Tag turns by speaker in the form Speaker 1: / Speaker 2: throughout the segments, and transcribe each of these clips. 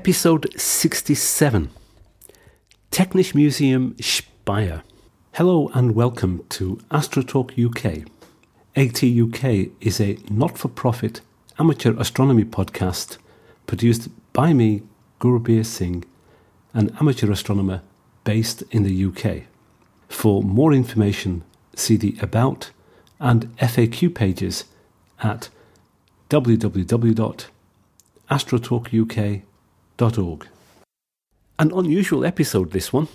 Speaker 1: Episode 67 Technik Museum Speyer. Hello and welcome to Astrotalk UK. AT UK is a not for profit amateur astronomy podcast produced by me, Gurubir Singh, an amateur astronomer based in the UK. For more information, see the About and FAQ pages at An unusual episode, this one,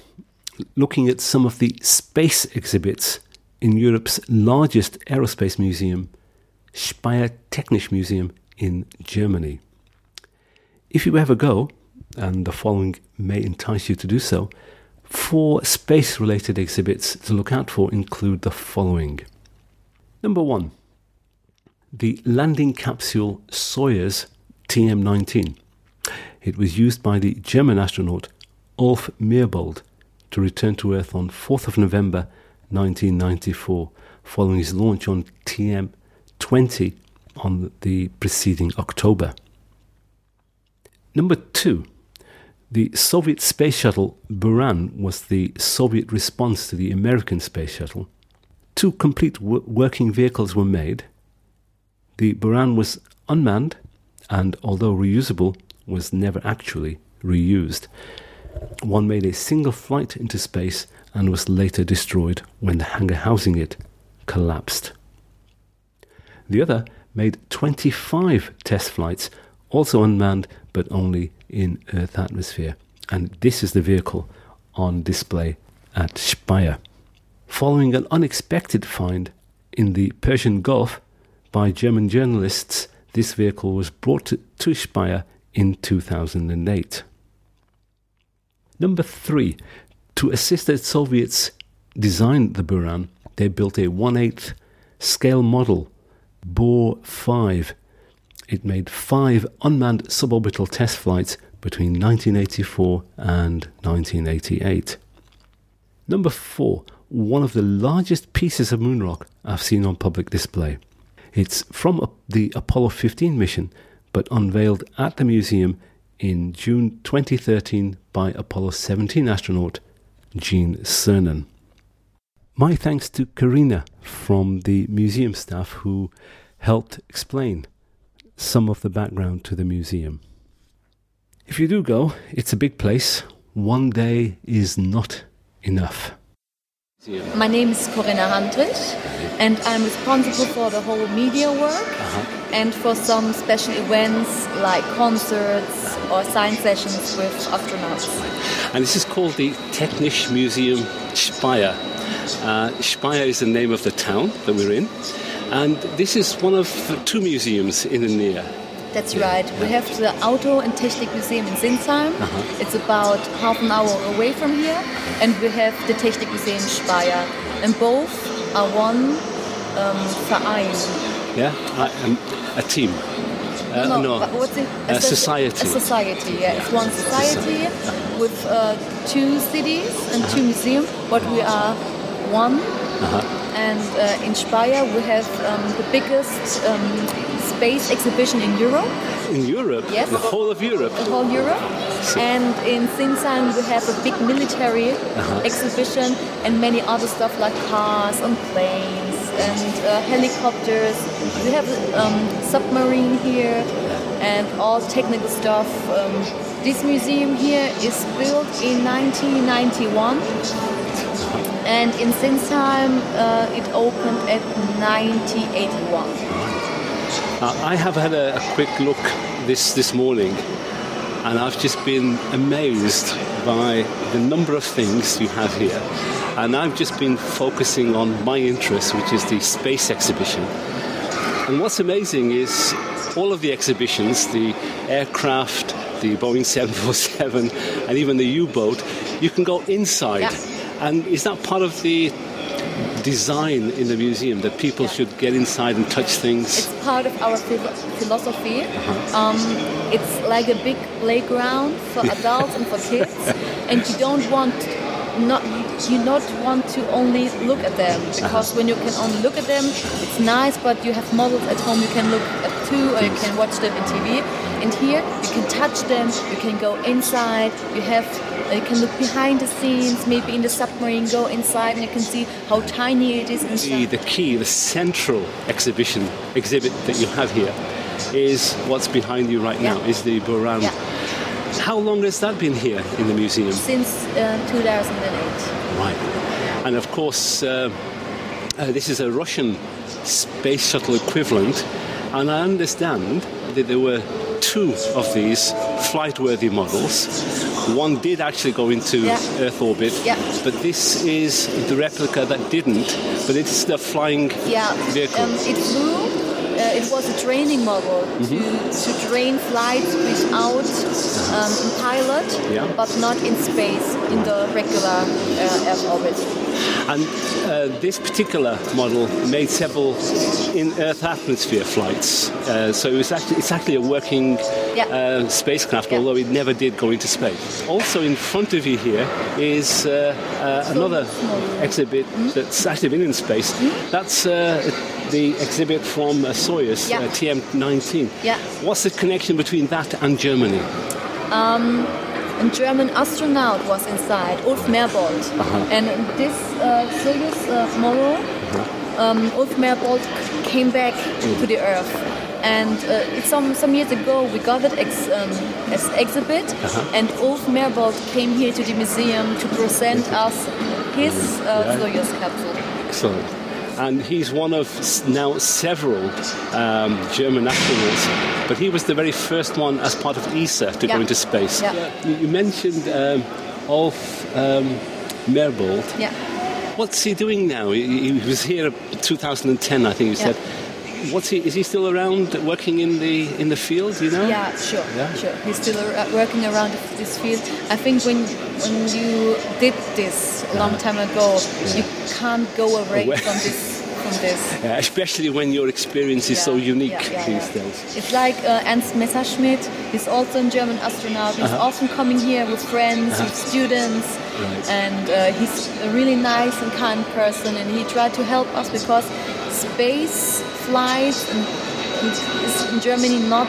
Speaker 1: looking at some of the space exhibits in Europe's largest aerospace museum, Speyer Technik Museum in Germany. If you ever go, and the following may entice you to do so, four space related exhibits to look out for include the following. Number one, the landing capsule Soyuz TM 19. It was used by the German astronaut Ulf Merbold to return to Earth on 4th of November 1994, following his launch on TM 20 on the preceding October. Number two, the Soviet space shuttle Buran was the Soviet response to the American space shuttle. Two complete working vehicles were made. The Buran was unmanned and, although reusable, was never actually reused. One made a single flight into space and was later destroyed when the hangar housing it collapsed. The other made 25 test flights, also unmanned but only in Earth atmosphere. And this is the vehicle on display at Speyer. Following an unexpected find in the Persian Gulf by German journalists, this vehicle was brought to, to Speyer in 2008. Number three, to assist the Soviets design the Buran, they built a 1 8 scale model, BOR 5. It made five unmanned suborbital test flights between 1984 and 1988. Number four, one of the largest pieces of moon rock I've seen on public display. It's from the Apollo 15 mission, but unveiled at the museum in June 2013 by Apollo 17 astronaut Gene Cernan. My thanks to Karina from the museum staff who helped explain some of the background to the museum. If you do go, it's a big place. One day is not enough.
Speaker 2: My name is Corinna Handrich, and I'm responsible for the whole media work uh-huh. And for some special events like concerts or science sessions with astronauts.
Speaker 1: And this is called the Technik Museum Speyer. Uh, Speyer is the name of the town that we're in, and this is one of two museums in the near.
Speaker 2: That's right. We have the Auto and Technik Museum in Sinsheim. Uh-huh. It's about half an hour away from here. And we have the Technik Museum Speyer. And both are one um, Verein.
Speaker 1: Yeah, um, a team. Uh, no, no. What's it? A, a society.
Speaker 2: A society, yeah. yeah. It's one society with uh, two cities and uh-huh. two museums, but we are one. Uh-huh. And uh, in Speyer we have um, the biggest um, space exhibition in Europe.
Speaker 1: In Europe?
Speaker 2: Yes.
Speaker 1: The whole of Europe?
Speaker 2: The whole Europe. So. And in Sinsheim we have a big military uh-huh. exhibition and many other stuff like cars and planes and uh, helicopters. We have um, submarine here and all technical stuff. Um, this museum here is built in 1991 and in Sinsheim uh, it opened at 1981.
Speaker 1: Uh, I have had a, a, quick look this this morning, and I've just been amazed by the number of things you have here. And I've just been focusing on my interest, which is the space exhibition. And what's amazing is all of the exhibitions, the aircraft, the Boeing 747, and even the U-boat, you can go inside. Yeah and is that part of the design in the museum that people yeah. should get inside and touch things?
Speaker 2: It's part of our philosophy. Uh-huh. Um, it's like a big playground for adults and for kids, and you don't want not you not want to only look at them because uh-huh. when you can only look at them, it's nice. But you have models at home you can look at too, or you can watch them in TV. And here you can touch them. You can go inside. You have uh, you can look behind the scenes, maybe in the submarine. Go inside and you can see how tiny it is inside.
Speaker 1: the key, the central exhibition exhibit that you have here is what's behind you right now, is the Buran.
Speaker 2: Yeah.
Speaker 1: How long has that been here in the museum?
Speaker 2: Since uh, 2008.
Speaker 1: Right. And of course, uh, uh, this is a Russian space shuttle equivalent, and I understand that there were two of these flight-worthy models. One did actually go into
Speaker 2: Yeah.
Speaker 1: Earth orbit,
Speaker 2: Yeah.
Speaker 1: but this is the replica that didn't. But it's the flying
Speaker 2: Yeah,
Speaker 1: vehicle.
Speaker 2: um, it flew. It was a training model
Speaker 1: Mm-hmm.
Speaker 2: to, to train flights without um, pilot,
Speaker 1: Yeah.
Speaker 2: but not in space in the regular uh, Earth orbit.
Speaker 1: And uh, this particular model made several in Earth atmosphere flights. Uh, so it was actually, it's actually a working
Speaker 2: Yeah.
Speaker 1: uh, spacecraft,
Speaker 2: Yeah.
Speaker 1: although it never did go into space. Also in front of you here is uh, uh, another exhibit
Speaker 2: Hmm?
Speaker 1: that's actually been in space. That's uh, the exhibit from uh, Soyuz,
Speaker 2: Yeah.
Speaker 1: uh, TM19.
Speaker 2: Yeah.
Speaker 1: What's the connection between that and Germany?
Speaker 2: A German astronaut was inside, Ulf Merbold,
Speaker 1: Uh-huh.
Speaker 2: and this uh, Soyuz uh, model,
Speaker 1: Uh-huh.
Speaker 2: um, Ulf Merbold came back
Speaker 1: Mm.
Speaker 2: to the Earth. And uh, some some years ago, we got it ex, um, as exhibit,
Speaker 1: Uh-huh.
Speaker 2: and Ulf Merbold came here to the museum to present us his uh,
Speaker 1: Yeah.
Speaker 2: Soyuz capsule.
Speaker 1: Excellent. And he's one of now several um, German astronauts, but he was the very first one as part of ESA to go into space.
Speaker 2: Yeah.
Speaker 1: You, you mentioned um, Ulf um, Merbold.
Speaker 2: Yeah.
Speaker 1: What's he doing now? He, he was here 2010, I think you
Speaker 2: Yeah.
Speaker 1: said. What's he? Is he still around working in the in the field? You know?
Speaker 2: Yeah, sure,
Speaker 1: Yeah?
Speaker 2: sure. He's still uh, working around this field. I think when when you did this a long time ago, you can't go away from this from this.
Speaker 1: Uh, especially when your experience is so unique
Speaker 2: yeah, yeah,
Speaker 1: these
Speaker 2: yeah.
Speaker 1: days.
Speaker 2: It's like uh, Ernst Messerschmidt. He's also a German astronaut. He's
Speaker 1: Uh-huh.
Speaker 2: often coming here with friends, with students,
Speaker 1: Right.
Speaker 2: and uh, he's a really nice and kind person. And he tried to help us because space flights in Germany not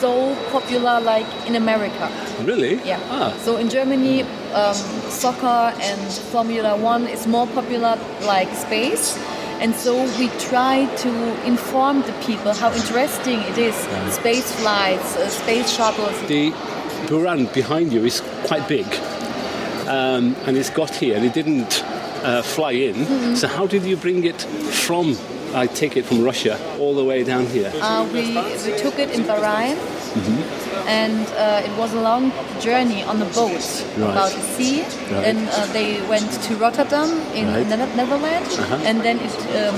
Speaker 2: so popular like in America.
Speaker 1: Really?
Speaker 2: Yeah.
Speaker 1: Ah.
Speaker 2: So in Germany, um, soccer and Formula One is more popular like space. And so we try to inform the people how interesting it is. Space flights, uh, space shuttles.
Speaker 1: The Buran behind you is quite big, um, and it's got here. and It didn't uh, fly in.
Speaker 2: Mm-hmm.
Speaker 1: So how did you bring it from? I take it from Russia all the way down here.
Speaker 2: Uh, we, we took it in Bahrain. And uh, it was a long journey on the boat
Speaker 1: Right.
Speaker 2: about the sea.
Speaker 1: Right.
Speaker 2: Then uh, they went to Rotterdam in
Speaker 1: Right.
Speaker 2: the Ne- Netherlands, and then it um,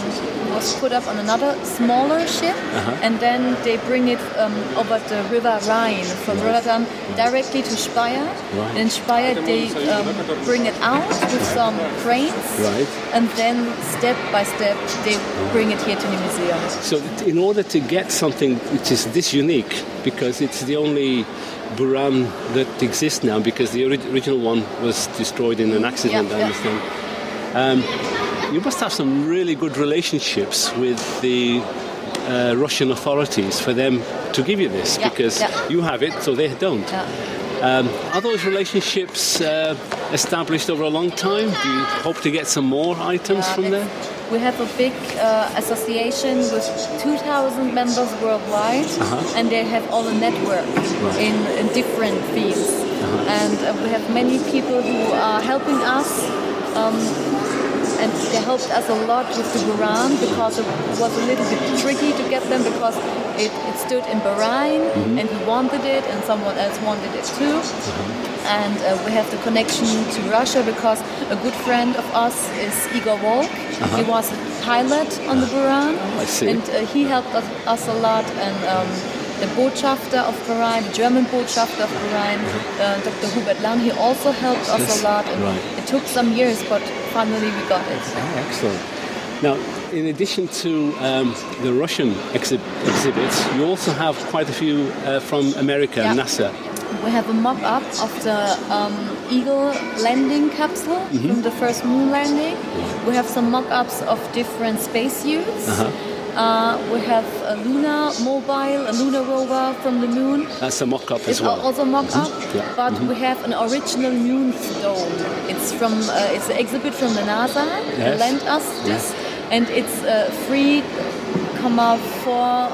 Speaker 2: was put up on another smaller ship, and then they bring it um, over the River Rhine from Rotterdam directly to Speyer.
Speaker 1: Right.
Speaker 2: In Speyer, they um, bring it out with some cranes,
Speaker 1: Right.
Speaker 2: and then step by step they bring it here to the museum.
Speaker 1: So in order to get something which is this unique, because it's the only Buran that exists now, because the ori- original one was destroyed in an accident,
Speaker 2: Yeah,
Speaker 1: I
Speaker 2: yeah.
Speaker 1: understand. Um, you must have some really good relationships with the uh, Russian authorities for them to give you this,
Speaker 2: Yeah,
Speaker 1: because
Speaker 2: yeah.
Speaker 1: you have it, so they don't.
Speaker 2: Yeah.
Speaker 1: Um, are those relationships uh, established over a long time? Do you hope to get some more items from there?
Speaker 2: We have a big uh, association with 2,000 members worldwide, and they have all a network in, in different fields. And uh, we have many people who are helping us. Um, and they helped us a lot with the Buran because it was a little bit tricky to get them because it, it stood in Bahrain and he wanted it and someone else wanted it too. And uh, we have the connection to Russia because a good friend of us is Igor Volk. He was a pilot on the Buran.
Speaker 1: I see.
Speaker 2: And uh, he helped us, us a lot. And um, the Botschafter of Bahrain, the German Botschafter of Bahrain, uh, Dr. Hubert Lang, he also helped us
Speaker 1: Yes,
Speaker 2: a lot. And
Speaker 1: right.
Speaker 2: it took some years, but finally we got it.
Speaker 1: Oh, excellent. Now, in addition to um, the Russian exhi- exhibits, you also have quite a few uh, from America,
Speaker 2: Yeah.
Speaker 1: NASA.
Speaker 2: we have a mock-up of the um, Eagle landing capsule from the first moon landing. We have some mock-ups of different spacesuits. Uh, we have a Luna mobile, a Luna rover from the moon.
Speaker 1: That's a mock-up as
Speaker 2: It's
Speaker 1: well.
Speaker 2: also mock-up,
Speaker 1: Yeah.
Speaker 2: but we have an original moon stone. It's from uh, it's an exhibit from the NASA. They
Speaker 1: Yes.
Speaker 2: lent us this, and it's uh, three comma four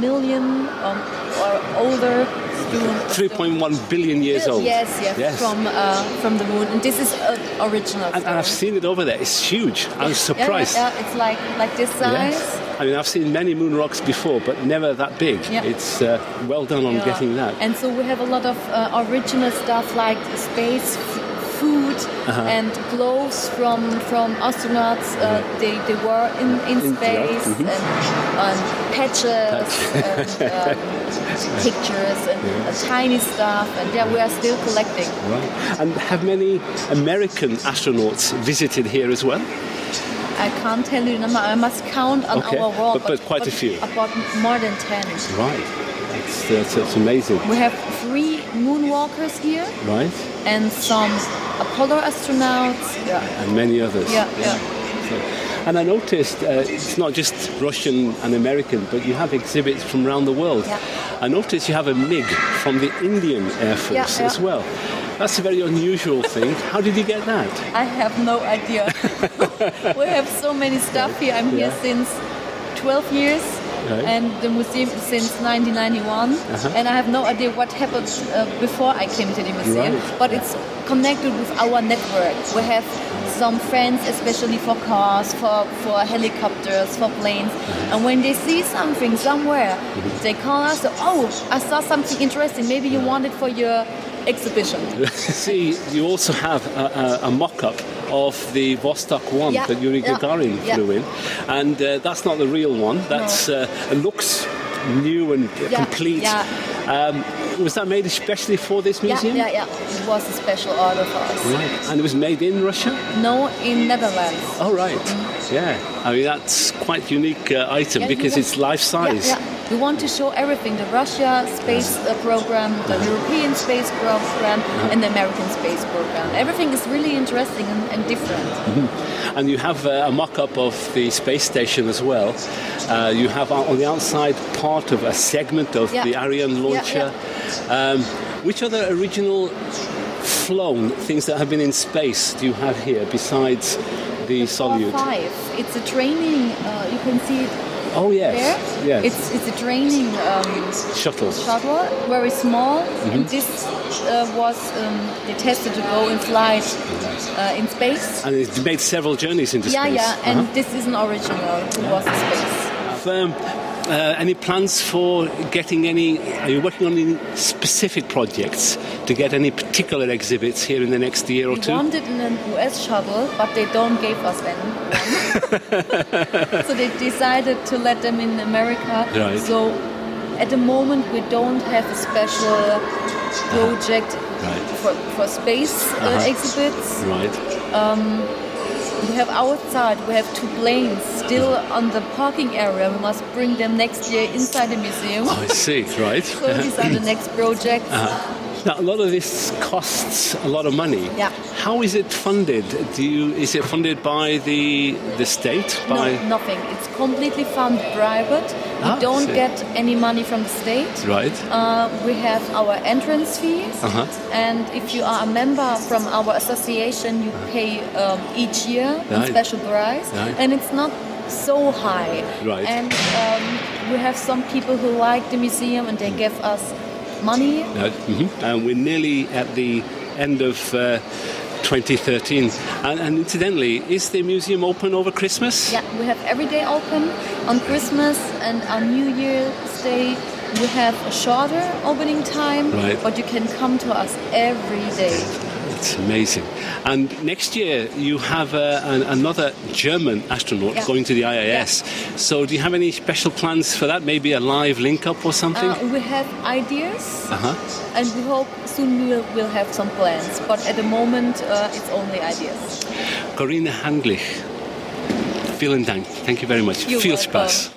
Speaker 2: million um, or older stone.
Speaker 1: 3.1 billion years old.
Speaker 2: Yes, yes, from uh, from the moon, and this is uh, original.
Speaker 1: And, and I've seen it over there. It's huge. I was
Speaker 2: Yeah,
Speaker 1: surprised.
Speaker 2: Yeah, yeah, it's like like this size.
Speaker 1: Yes. I mean, I've seen many moon rocks before, but never that big.
Speaker 2: Yeah.
Speaker 1: It's uh, well done on
Speaker 2: Yeah.
Speaker 1: getting that.
Speaker 2: And so we have a lot of uh, original stuff like space f- food
Speaker 1: Uh-huh.
Speaker 2: and clothes from from astronauts. Uh, they, they were in, in
Speaker 1: In- yeah,
Speaker 2: space
Speaker 1: mhm.
Speaker 2: and, and patches and um, pictures and uh, tiny stuff. And yeah, we are still collecting.
Speaker 1: Right. And have many American astronauts visited here as well?
Speaker 2: I can't tell you the number. I must count on
Speaker 1: Okay,
Speaker 2: our wall.
Speaker 1: but- but quite a few.
Speaker 2: About more than ten.
Speaker 1: Right. It's, uh, it's amazing.
Speaker 2: We have three moonwalkers here
Speaker 1: Right.
Speaker 2: and some Apollo astronauts. Yeah.
Speaker 1: And many others.
Speaker 2: Yeah, yeah.
Speaker 1: So- and I noticed uh, it's not just Russian and American, but you have exhibits from around the world.
Speaker 2: Yeah.
Speaker 1: I noticed you have a MiG from the Indian Air Force
Speaker 2: yeah.
Speaker 1: as well. That's a very unusual thing. How did you get that?
Speaker 2: I have no idea. we have so many stuff here. I'm here since 12 years.
Speaker 1: Right.
Speaker 2: And the museum since 1991,
Speaker 1: Uh-huh.
Speaker 2: and I have no idea what happened uh, before I came to the museum.
Speaker 1: Right.
Speaker 2: But it's connected with our network. We have some friends, especially for cars, for, for helicopters, for planes.
Speaker 1: Uh-huh.
Speaker 2: And when they see something somewhere,
Speaker 1: Mm-hmm.
Speaker 2: they call us. Oh, I saw something interesting. Maybe you want it for your exhibition.
Speaker 1: See, you also have a, a, a mock-up of the Vostok 1
Speaker 2: Yeah,
Speaker 1: that Yuri
Speaker 2: yeah,
Speaker 1: Gagarin
Speaker 2: yeah.
Speaker 1: flew in, and uh, that's not the real one. That's uh, looks new and
Speaker 2: Yeah,
Speaker 1: complete.
Speaker 2: yeah.
Speaker 1: Um, was that made especially for this museum?
Speaker 2: yeah, yeah. It was a special order for us.
Speaker 1: Right. And it was made in Russia?
Speaker 2: No, in Netherlands.
Speaker 1: Oh, right. Yeah. I mean, that's quite unique uh, item
Speaker 2: Yeah,
Speaker 1: because it's life size.
Speaker 2: Yeah, yeah. We want to show everything: the Russia space uh, program, the European space program,
Speaker 1: Uh-huh.
Speaker 2: and the American space program. Everything is really interesting and, and different.
Speaker 1: And you have uh, a mock-up of the space station as well. Uh, you have on on the outside part of a segment of
Speaker 2: Yeah.
Speaker 1: the Ariane
Speaker 2: Yeah,
Speaker 1: launcher. Um, which other original flown things that have been in space do you have here besides the Solute?
Speaker 2: Five. It's a training. Uh, you can see it
Speaker 1: Oh yes,
Speaker 2: there.
Speaker 1: yes.
Speaker 2: It's it's a training um,
Speaker 1: shuttle.
Speaker 2: shuttle, very small,
Speaker 1: Mm-hmm.
Speaker 2: and this uh, was um, they tested to go in flight uh, in space.
Speaker 1: And it made several journeys into
Speaker 2: Yeah,
Speaker 1: space.
Speaker 2: yeah, yeah. and
Speaker 1: Uh-huh.
Speaker 2: this is an original. It was in space.
Speaker 1: Have, um, uh, any plans for getting any? Are you working on any specific projects to get any particular exhibits here in the next year or
Speaker 2: We
Speaker 1: two?
Speaker 2: wanted an US shuttle, but they don't give us any. so they decided to let them in America.
Speaker 1: Right.
Speaker 2: So at the moment we don't have a special project
Speaker 1: Right.
Speaker 2: for, for space uh,
Speaker 1: Uh-huh.
Speaker 2: exhibits.
Speaker 1: Right.
Speaker 2: We have outside, we have two planes still on the parking area. We must bring them next year inside the museum.
Speaker 1: I see. Right.
Speaker 2: So these are the next projects. Uh-huh.
Speaker 1: Now, a lot of this costs a lot of money.
Speaker 2: Yeah.
Speaker 1: How is it funded? Do you is it funded by the the state? By
Speaker 2: No, nothing. It's completely funded private. We
Speaker 1: Ah,
Speaker 2: don't get any money from the state.
Speaker 1: right.
Speaker 2: Uh, we have our entrance fees,
Speaker 1: Uh-huh.
Speaker 2: and if you are a member from our association, you pay um, each year a
Speaker 1: Right.
Speaker 2: special price,
Speaker 1: Right.
Speaker 2: and it's not so high.
Speaker 1: Right.
Speaker 2: And um, we have some people who like the museum, and they give us money.
Speaker 1: No, mhm. And we're nearly at the end of. Uh, 2013 and, and incidentally is the museum open over christmas
Speaker 2: Yeah, we have every day open on Christmas and on New Year's Day. We have a shorter opening time,
Speaker 1: Right.
Speaker 2: but you can come to us every day.
Speaker 1: It's amazing and next year you have uh, an, another german astronaut
Speaker 2: Yeah.
Speaker 1: going to the ISS so do you have any special plans for that maybe a live link up or something
Speaker 2: Uh, we have ideas,
Speaker 1: uh-huh
Speaker 2: and we hope soon we'll, we'll have some plans. But at the moment, uh, it's only ideas.
Speaker 1: Corinne Handlich, vielen Dank. Thank you very much.
Speaker 2: You're
Speaker 1: Viel
Speaker 2: welcome.
Speaker 1: Spaß.